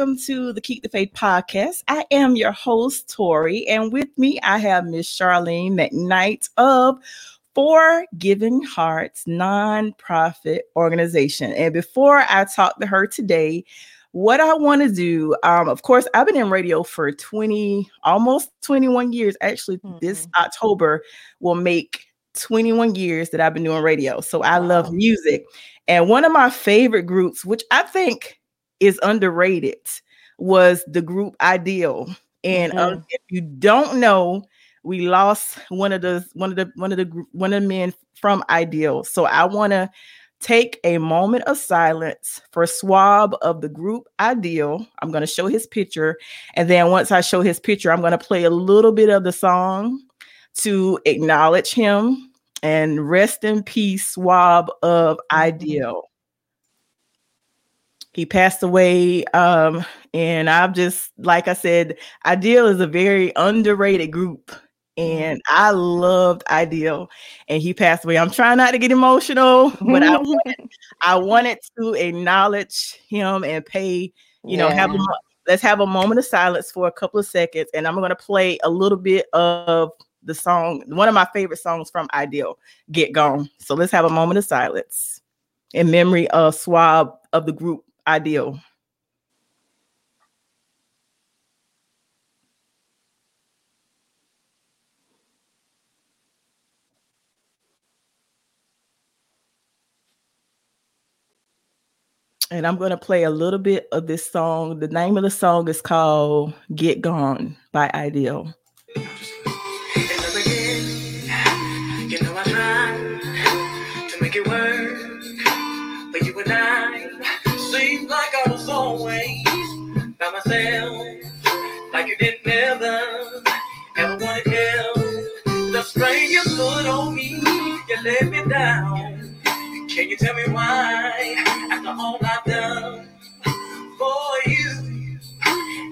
welcome to the Keep the Faith podcast. I am your host, Tori, and with me I have Miss Charlene McKnight of For Giving Hearts nonprofit organization. And before I talk to her today, what I want to do, um, of course, I've been in radio for 20, almost 21 years. Actually, mm-hmm. this October will make 21 years that I've been doing radio. So I wow. love music. And one of my favorite groups, which I think is underrated, was the group Ideal. And um, mm-hmm. um, if you don't know, we lost one of the one of the one of the one of the men from Ideal. So I want to take a moment of silence for Swab of the group Ideal. I'm going to show his picture. And then once I show his picture, I'm going to play a little bit of the song to acknowledge him and rest in peace, Swab of mm-hmm. Ideal. He passed away. Um, and I've just, like I said, Ideal is a very underrated group and I loved Ideal, and he passed away. I'm trying not to get emotional, but I wanted, I wanted to acknowledge him and pay, you know, have a, let's have a moment of silence for a couple of seconds, and I'm going to play a little bit of the song, one of my favorite songs from Ideal, "Get Gone." So let's have a moment of silence in memory of Swab of the group Ideal. and I'm going to play a little bit of this song. The name of the song is called Get Gone by Ideal. Like you did never ever wanted help. The strain you put on me, you let me down. Can you tell me why? After all I've done for you,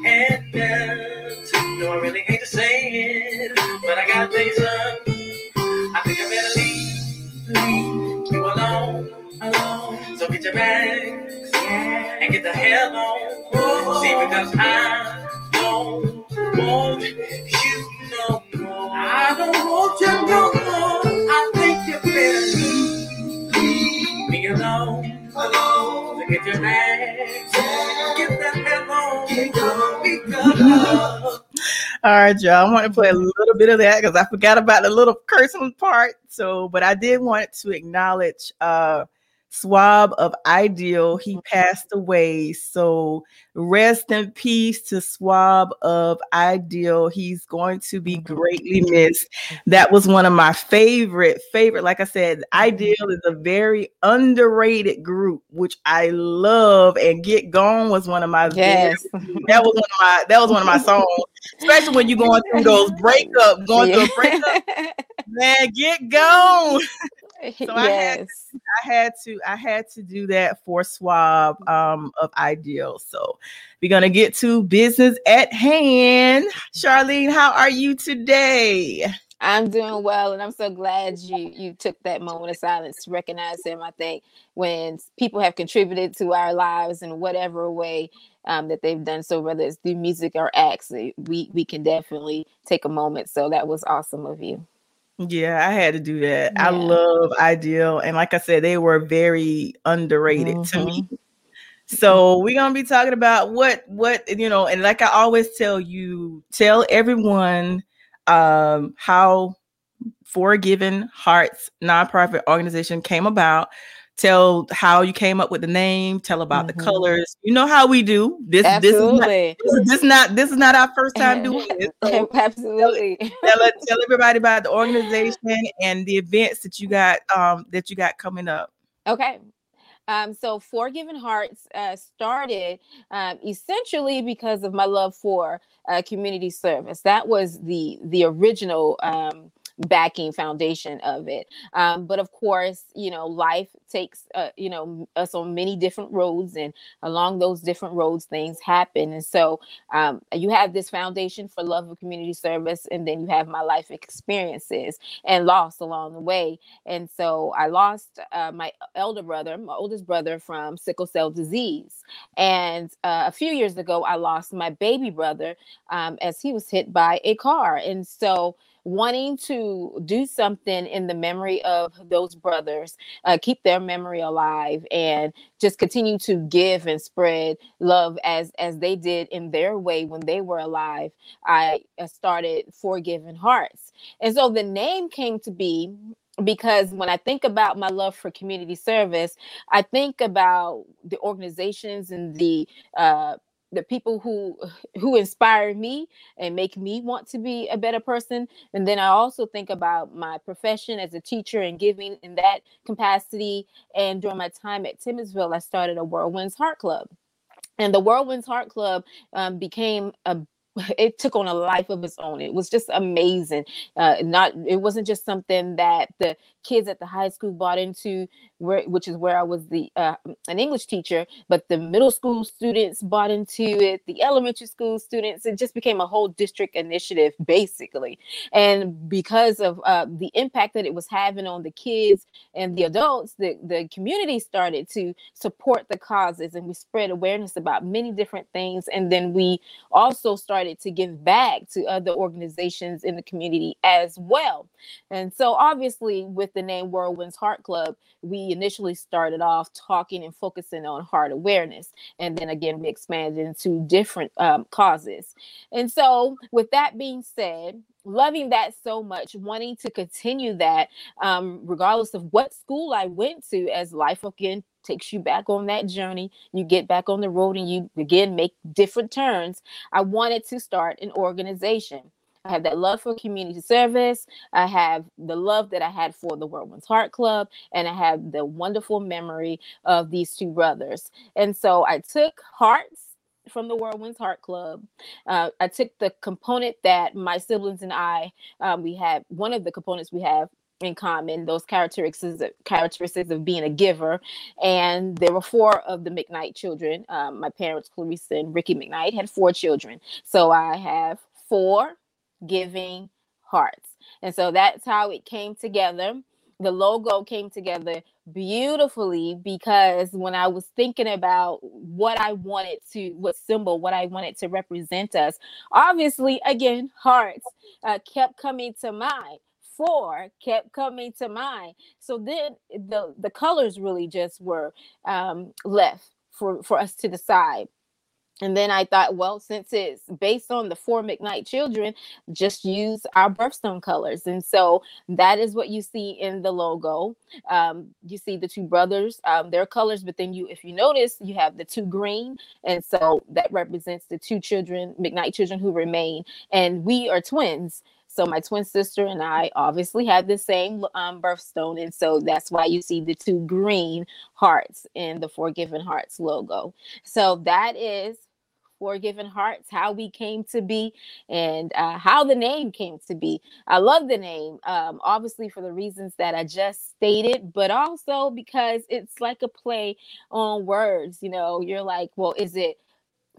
and uh, no, I really hate to say it, but I tell you, son. I think I better leave, leave you alone, alone. So get your bags and get the hell on. See, because I All right, y'all. I want to play a little bit of that because I forgot about the little cursing part. So, but I did want to acknowledge uh Swab of Ideal. He mm-hmm. passed away. So rest in peace to Swab of Ideal. He's going to be mm-hmm. greatly missed. That was one of my favorite, favorite. Like I said, mm-hmm. Ideal is a very underrated group, which I love. And Get Gone was one of my yes. that was one of my that was one of my songs. Especially when you're going through those breakup, going yeah. through a breakup. Man, get gone. So yes. I had, I had to I had to do that for Swab um, of Ideal. So we're gonna get to business at hand. Charlene, how are you today? I'm doing well, and I'm so glad you you took that moment of silence to recognize him. I think when people have contributed to our lives in whatever way um, that they've done, so whether it's through music or acts, we we can definitely take a moment. So that was awesome of you. Yeah, I had to do that. Yeah. I love Ideal. And like I said, they were very underrated mm-hmm. to me. So we're gonna be talking about what what you know, and like I always tell you, tell everyone um how For Giving Hearts nonprofit organization came about tell how you came up with the name, tell about mm-hmm. the colors. You know how we do. This Absolutely. this is, not, this is not this is not our first time doing it. So Absolutely. Tell, tell, tell, everybody about the organization and the events that you got um that you got coming up. Okay. Um, so For Giving Hearts uh, started um, essentially because of my love for uh, community service. That was the the original um, backing foundation of it. Um, but of course, you know, life takes uh, you know us on many different roads, and along those different roads, things happen. And so um, you have this foundation for love of community service, and then you have my life experiences and loss along the way. And so I lost uh, my elder brother, my oldest brother, from sickle cell disease, and uh, a few years ago, I lost my baby brother um, as he was hit by a car, and so wanting to do something in the memory of those brothers, uh, keep their memory alive, and just continue to give and spread love as as they did in their way when they were alive. I uh, started Forgiven Hearts, and so the name came to be because when I think about my love for community service, I think about the organizations and the uh, the people who who inspire me and make me want to be a better person and then i also think about my profession as a teacher and giving in that capacity and during my time at timmonsville i started a whirlwinds heart club and the whirlwinds heart club um, became a it took on a life of its own. It was just amazing. Uh, not it wasn't just something that the kids at the high school bought into, where which is where I was the uh, an English teacher, but the middle school students bought into it. The elementary school students. It just became a whole district initiative, basically. And because of uh, the impact that it was having on the kids and the adults, the the community started to support the causes, and we spread awareness about many different things. And then we also started started to give back to other organizations in the community as well. And so, obviously, with the name Whirlwinds Heart Club, we initially started off talking and focusing on heart awareness. And then again, we expanded into different um, causes. And so, with that being said, loving that so much, wanting to continue that, um, regardless of what school I went to, as life again takes you back on that journey. You get back on the road and you again make different turns. I wanted to start an organization. I have that love for community service. I have the love that I had for the Whirlwinds Heart Club, and I have the wonderful memory of these two brothers. And so I took hearts from the Whirlwinds Heart Club. Uh, I took the component that my siblings and I um, we have one of the components we have in common those characteristics characteristics of being a giver and there were four of the mcknight children um, my parents clarissa and ricky mcknight had four children so i have four giving hearts and so that's how it came together the logo came together beautifully because when I was thinking about what I wanted to, what symbol, what I wanted to represent us, obviously, again, hearts uh, kept coming to mind four kept coming to mind. So then the the colors really just were um, left for for us to decide. And then I thought, well, since it's based on the four McKnight children, just use our birthstone colors. And so that is what you see in the logo. Um, you see the two brothers, um, their colors, but then you, if you notice, you have the two green. And so that represents the two children, McKnight children who remain. And we are twins. So my twin sister and I obviously have the same um, birthstone, and so that's why you see the two green hearts in the Forgiven Hearts logo. So that is Forgiven Hearts, how we came to be, and uh, how the name came to be. I love the name, um, obviously for the reasons that I just stated, but also because it's like a play on words. You know, you're like, well, is it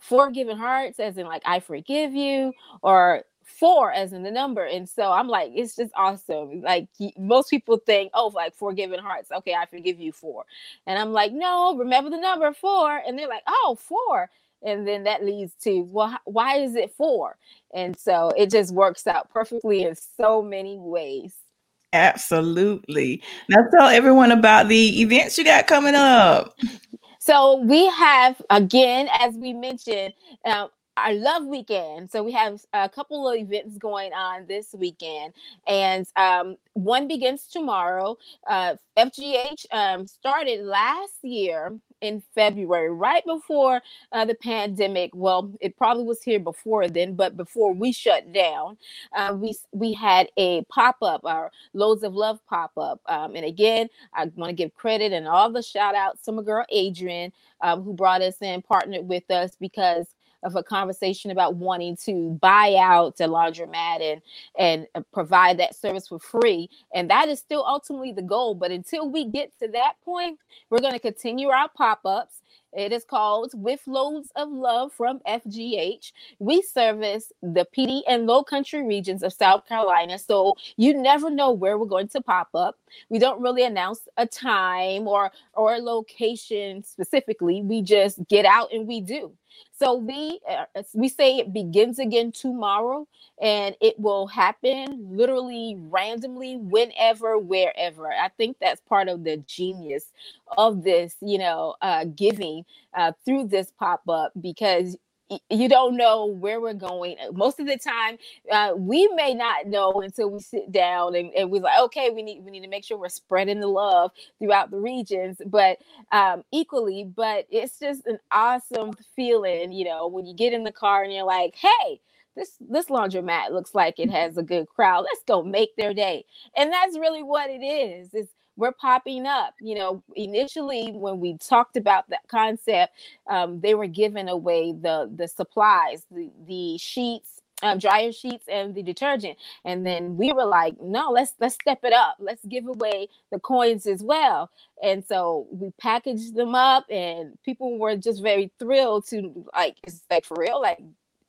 forgiven hearts, as in like I forgive you, or four as in the number. And so I'm like, it's just awesome. Like most people think, oh, like forgiven hearts. Okay, I forgive you four. And I'm like, no, remember the number four. And they're like, oh, four. And then that leads to, well, why is it four? And so it just works out perfectly in so many ways. Absolutely. Now tell everyone about the events you got coming up. So we have, again, as we mentioned, uh, our love weekend. So we have a couple of events going on this weekend, and um, one begins tomorrow. Uh, FGH um, started last year in February, right before uh, the pandemic. Well, it probably was here before then, but before we shut down, uh, we we had a pop up, our Loads of Love pop up. Um, and again, I want to give credit and all the shout outs to my girl Adrian, um, who brought us in, partnered with us because of a conversation about wanting to buy out the laundromat and and uh, provide that service for free and that is still ultimately the goal but until we get to that point we're going to continue our pop-ups it is called With Loads of Love from FGH. We service the Pee Dee and low country regions of South Carolina. So you never know where we're going to pop up. We don't really announce a time or or a location specifically. We just get out and we do. So we uh, we say it begins again tomorrow, and it will happen literally randomly, whenever, wherever. I think that's part of the genius of this, you know, uh, giving uh, through this pop up because you don't know where we're going. Uh, most of the time, uh, we may not know until we sit down and, and we're like, okay, we need we need to make sure we're spreading the love throughout the regions, but um, equally. But it's just an awesome feeling, you know, when you get in the car and you're like, hey. This, this laundromat looks like it has a good crowd. Let's go make their day. And that's really what it is. It's we're popping up. You know, initially when we talked about that concept, um, they were giving away the the supplies, the the sheets, um, dryer sheets and the detergent. And then we were like no let's let's step it up. Let's give away the coins as well. And so we packaged them up and people were just very thrilled to like it's like for real like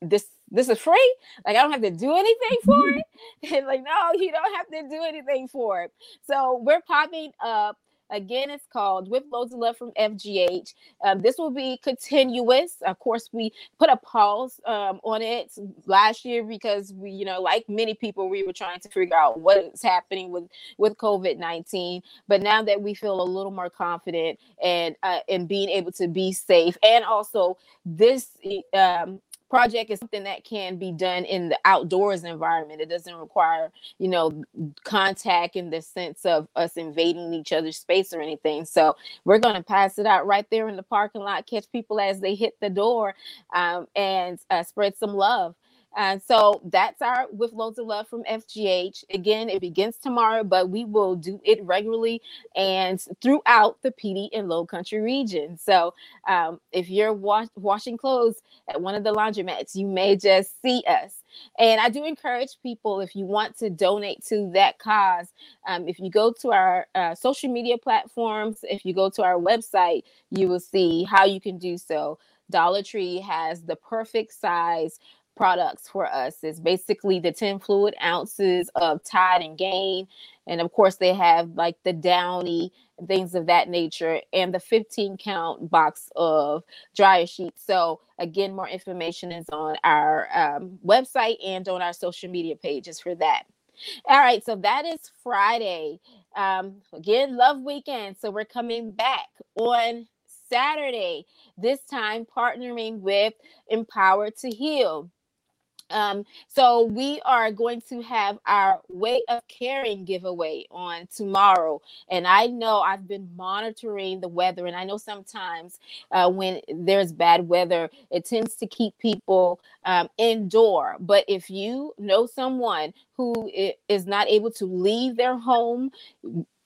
this this is free. Like I don't have to do anything for it. And like, no, you don't have to do anything for it. So we're popping up. Again, it's called With Loads of Love from FGH. Um, this will be continuous. Of course, we put a pause um, on it last year because we, you know, like many people, we were trying to figure out what is happening with with COVID nineteen. But now that we feel a little more confident and uh, and being able to be safe, and also this um, project is something that can be done in the outdoors environment. It doesn't require, you know, contact in the sense of us invading each other's space or anything. So we're going to pass it out right there in the parking lot, catch people as they hit the door, um, and uh, spread some love. And so that's our with loads of love from FGH. Again, it begins tomorrow, but we will do it regularly and throughout the Pee Dee and Low Country region. So um, if you're wash- washing clothes at one of the laundromats, you may just see us. And I do encourage people if you want to donate to that cause, um, if you go to our uh, social media platforms, if you go to our website, you will see how you can do so. Dollar Tree has the perfect size products for us. It's basically the 10 fluid ounces of Tide and Gain. And of course, they have like the Downy things of that nature, and the 15 count box of dryer sheets. So, again, more information is on our um, website and on our social media pages for that. All right, so that is Friday. Um, again, love weekend. So, we're coming back on Saturday, this time partnering with Empower to Heal. Um, so we are going to have our way of caring giveaway on tomorrow. And I know I've been monitoring the weather, and I know sometimes uh, when there's bad weather, it tends to keep people um, indoor. But if you know someone who is not able to leave their home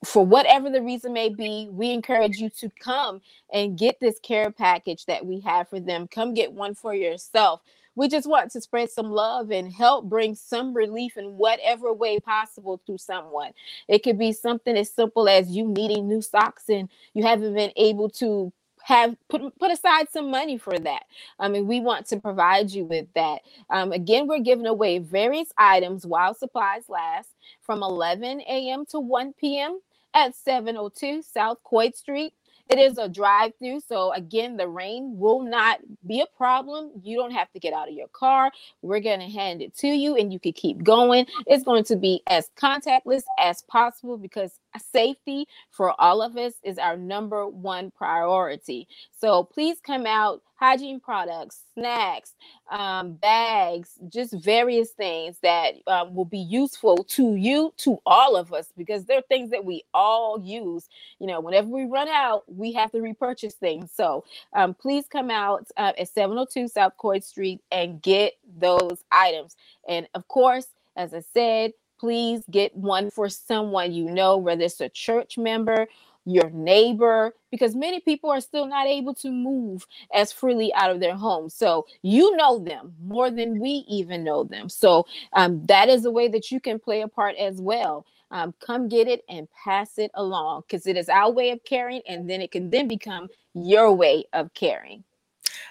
for whatever the reason may be, we encourage you to come and get this care package that we have for them. Come get one for yourself we just want to spread some love and help bring some relief in whatever way possible to someone. It could be something as simple as you needing new socks and you haven't been able to have put put aside some money for that. I mean, we want to provide you with that. Um, again, we're giving away various items while supplies last from 11 a.m. to 1 p.m. at 702 South Coit Street. It is a drive through. So, again, the rain will not be a problem. You don't have to get out of your car. We're going to hand it to you and you can keep going. It's going to be as contactless as possible because safety for all of us is our number one priority. So, please come out hygiene products, snacks, um, bags, just various things that um, will be useful to you, to all of us, because they're things that we all use. You know, whenever we run out, we have to repurchase things. So um, please come out uh, at 702 South Coit Street and get those items. And of course, as I said, please get one for someone you know, whether it's a church member your neighbor, because many people are still not able to move as freely out of their homes. So you know them more than we even know them. So um, that is a way that you can play a part as well. Um, come get it and pass it along because it is our way of caring, and then it can then become your way of caring.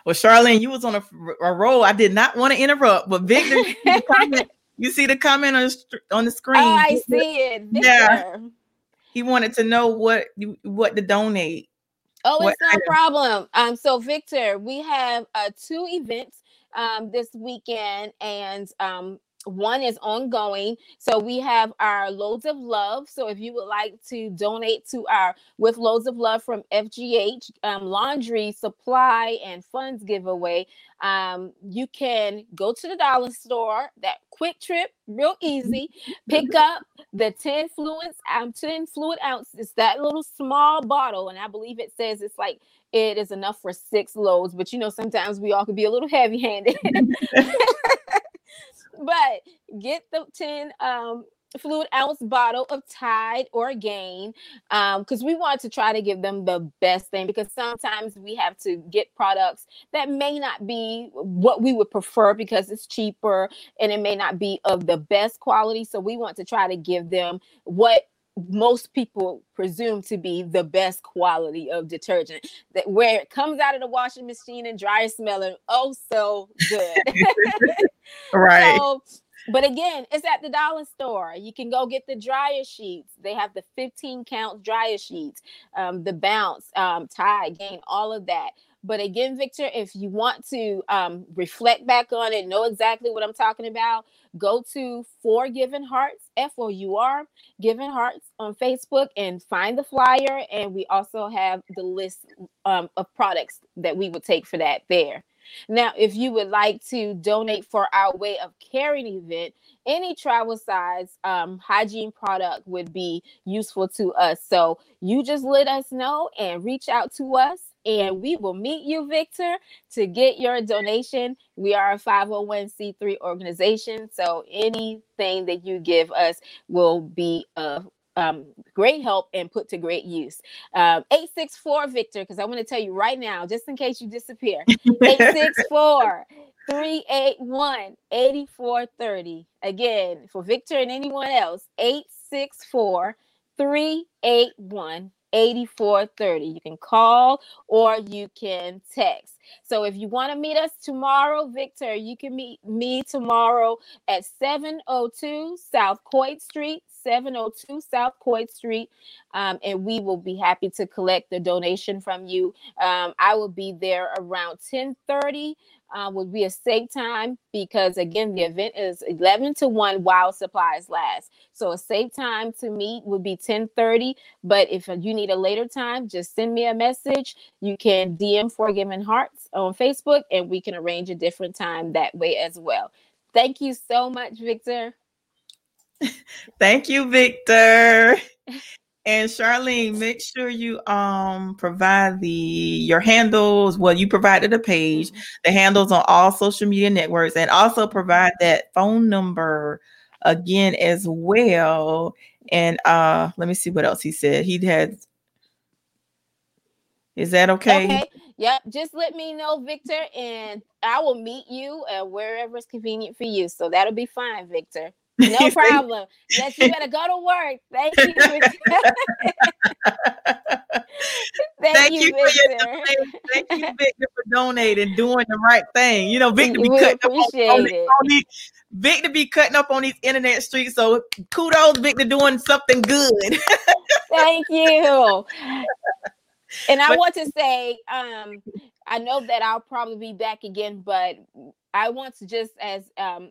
Well, Charlene, you was on a, a roll. I did not want to interrupt, but Victor, you see the comment on, on the screen. Oh, I see it. Yeah he wanted to know what you what to donate. Oh, it's no item. problem. Um, so Victor, we have uh two events um this weekend, and um one is ongoing. So we have our Loads of Love. So if you would like to donate to our With Loads of Love from FGH um, Laundry Supply and Funds giveaway, um, you can go to the dollar store, that quick trip, real easy. Pick up the 10 fluids, um, 10 fluid ounces, that little small bottle. And I believe it says it's like it is enough for six loads, but you know, sometimes we all could be a little heavy handed. but get the 10 um fluid ounce bottle of Tide or Gain because um, we want to try to give them the best thing because sometimes we have to get products that may not be what we would prefer because it's cheaper and it may not be of the best quality. So we want to try to give them what most people presume to be the best quality of detergent. That where it comes out of the washing machine and dryer smelling oh so good. Right. So, but again it's at the dollar store. You can go get the dryer sheets. They have the 15 count dryer sheets um, the bounce um, Tide Gain all of that but again victor if you want to um, reflect back on it know exactly what i'm talking about go to For Given Hearts, F O U R, Given Hearts on Facebook and find the flyer. And we also have the list um, of products that we would take for that there. Now, if you would like to donate for our way of caring event, any travel size um, hygiene product would be useful to us. So you just let us know and reach out to us and we will meet you, Victor, to get your donation. We are a 501c3 organization, so anything that you give us will be of um, great help and put to great use. Um, 864 Victor, because I want to tell you right now, just in case you disappear, 864 381 8430. Again, for Victor and anyone else, 864 381 8430. You can call or you can text. So if you want to meet us tomorrow, Victor, you can meet me tomorrow at 702 South Coit Street, 702 South Coit Street, um, and we will be happy to collect the donation from you. Um, I will be there around 1030 uh, would be a safe time because again the event is 11 to 1 while supplies last. So a safe time to meet would be 10:30 but if you need a later time just send me a message. You can dm For Given Hearts on facebook and we can arrange a different time that way as well. Thank you so much victor. Thank you victor and Charlene, make sure you um provide the your handles. Well, you provided the page, mm-hmm. the handles on all social media networks, and also provide that phone number again as well. And uh let me see what else he said. He had is that okay? Okay. Yep. Just let me know, Victor, and I will meet you uh, wherever it's convenient for you. So that'll be fine, Victor. No problem. yes, you better go to work. Thank you. Thank, Thank, you, you Victor. Thank you, Victor, for donating, doing the right thing. You know, Victor be we cutting up on, on, on these, Victor be cutting up on these internet streets. So kudos, Victor, doing something good. Thank you. And I but, want to say, um, I know that I'll probably be back again, but I want to just as um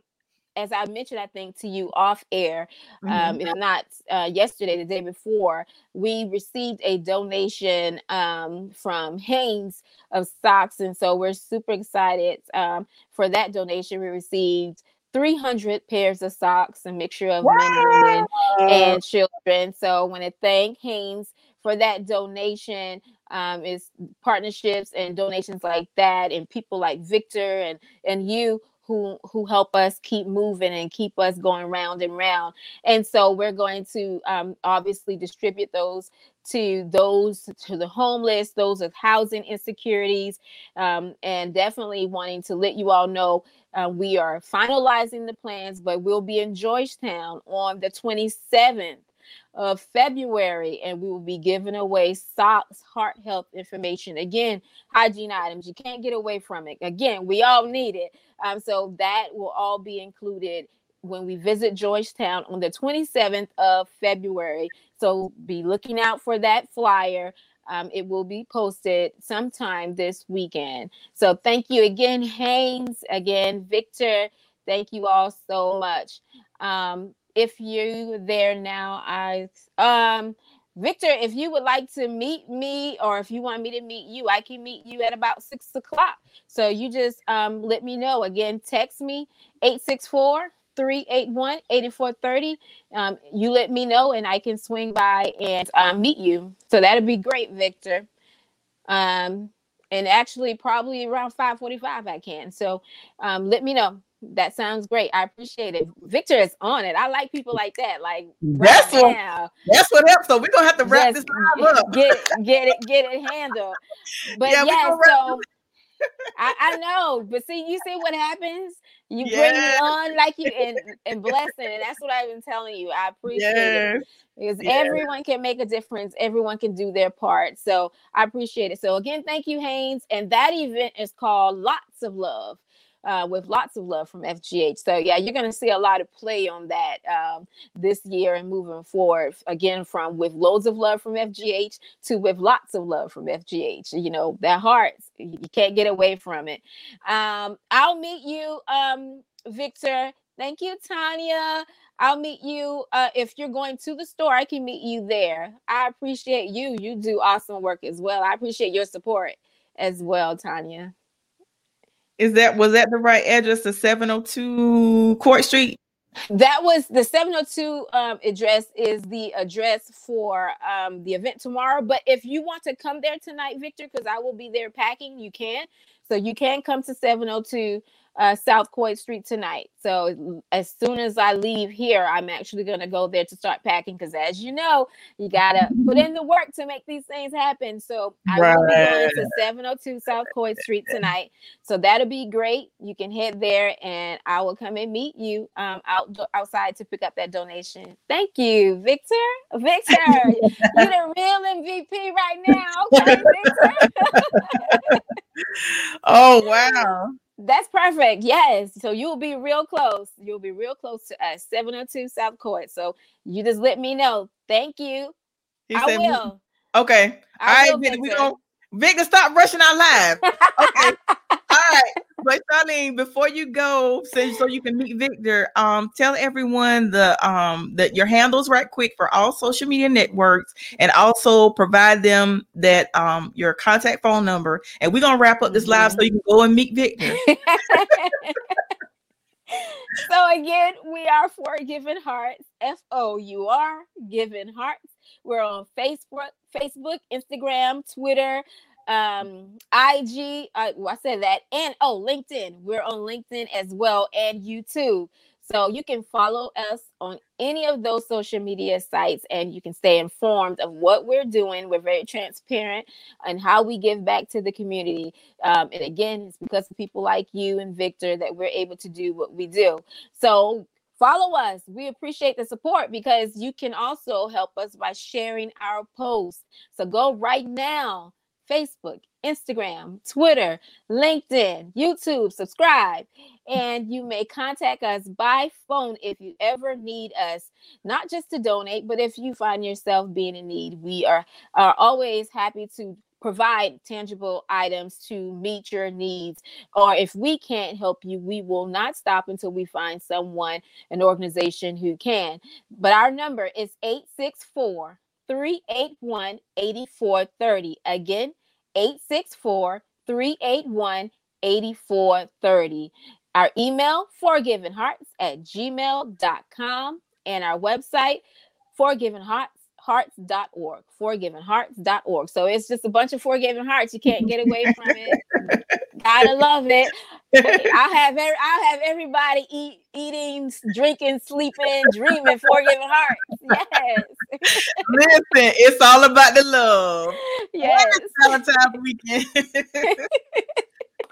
as I mentioned, I think to you off air, um, mm-hmm. if not uh, yesterday, the day before, we received a donation um, from Hanes of socks, and so we're super excited um, for that donation. We received 300 pairs of socks, a mixture of wow. men, women, and children. So, I want to thank Hanes for that donation um, is partnerships and donations like that, and people like Victor and and you who who help us keep moving and keep us going round and round. And so we're going to um, obviously distribute those to those to the homeless, those with housing insecurities, um, and definitely wanting to let you all know uh, we are finalizing the plans, but we'll be in Georgetown on the 27th of February, and we will be giving away socks, heart health information. Again, hygiene items. You can't get away from it. Again, we all need it. Um, so that will all be included when we visit Georgetown on the 27th of February. So be looking out for that flyer. Um, it will be posted sometime this weekend. So thank you again, Hanes. Again, Victor. Thank you all so much. Um, if you there now, I um Victor, if you would like to meet me or if you want me to meet you, I can meet you at about six o'clock. So you just um, let me know. Again, text me 864 381 8430. Um, you let me know and I can swing by and um, meet you. So that'd be great, Victor. Um, and actually, probably around 545, I can. So um, let me know. That sounds great. I appreciate it. Victor is on it. I like people like that. Like that's right what now, that's what helps. So we're gonna have to wrap this up. Get get it get it handled. But yeah, yeah so I, I, know, but see, you see what happens. You yeah. bring me on like you and, and blessing, and that's what I've been telling you. I appreciate yes. it because yes. everyone can make a difference. Everyone can do their part. So I appreciate it. So again, thank you, Hanes. And that event is called Lots of Love uh, with lots of love from FGH. So yeah, you're going to see a lot of play on that um, this year and moving forward. Again, from with loads of love from FGH to with lots of love from FGH. You know, that hearts, you can't get away from it. Um, I'll meet you, um, Victor. Thank you, Tanya. I'll meet you uh, if you're going to the store. I can meet you there. I appreciate you. You do awesome work as well. I appreciate your support as well, Tanya. Is that was that the right address? The 702 Coit Street? That was the 702 um, address is the address for um, the event tomorrow. But if you want to come there tonight, Victor, because I will be there packing, you can. So you can come to 702 uh, South Coit Street tonight. So as soon as I leave here, I'm actually going to go there to start packing because, as you know, you got to put in the work to make these things happen. So I right. going to 702 South Coit Street tonight. So that'll be great. You can head there, and I will come and meet you um, out outside to pick up that donation. Thank you, Victor. Victor, you're the real MVP right now. Okay, Victor. oh wow. That's perfect. Yes. So you'll be real close. You'll be real close to us, 702 South Coit. So you just let me know. Thank you. He I said, will. Okay. I All right, Victor. We going Victor, stop rushing our live. Okay. All right. But Charlene, before you go, so, so you can meet Victor, um, tell everyone the um that your handles right quick for all social media networks and also provide them that um your contact phone number. And we're gonna wrap up this live so you can go and meet Victor. so again, we are for Giving Hearts, F-O-U-R, Giving Hearts. We're on Facebook, Facebook, Instagram, Twitter, um ig uh, well, i said that and oh linkedin. We're on linkedin as well and youtube. So you can follow us on any of those social media sites and you can stay informed of what we're doing. We're very transparent and how we give back to the community. Um, and again it's because of people like you and victor that we're able to do what we do. So follow us. We appreciate the support because you can also help us by sharing our posts. So go right now Facebook, Instagram, Twitter, LinkedIn, YouTube, subscribe. And you may contact us by phone if you ever need us, not just to donate, but if you find yourself being in need. We are, are always happy to provide tangible items to meet your needs. Or if we can't help you, we will not stop until we find someone, an organization who can. But our number is 864 381 8430. Again, 864 381 8430. Our email, forgivenhearts at gmail.com, and our website, forgivenhearts.org, forgivenhearts.org. So it's just a bunch of forgiven hearts. You can't get away from it. Gotta love it. I'll have every, I'll have everybody eat, eating, drinking, sleeping, dreaming, forgiving hearts. Yes. Listen, it's all about the love. Yes. Valentine's weekend. so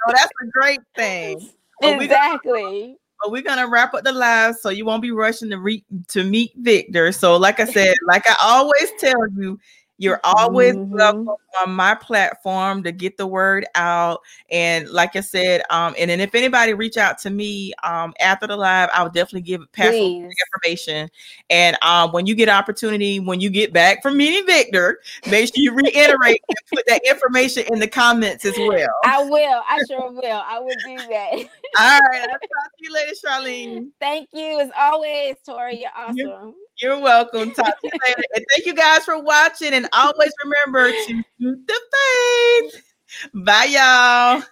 that's a great thing. Exactly. But we're gonna wrap up the live so you won't be rushing to re- to meet Victor. So, like I said, like I always tell you, you're always mm-hmm. welcome on my platform to get the word out. And like I said, um, and then if anybody reach out to me um after the live, I will definitely give pass information. And um, when you get opportunity, when you get back from meeting Victor, make sure you reiterate and put that information in the comments as well. I will. I sure will. I will do that. All right. I'll talk to you later, Charlene. Thank you as always, Tori. You're awesome. You're- you're welcome. Talk to you later. And thank you guys for watching. And always remember to shoot the faith. Bye, y'all.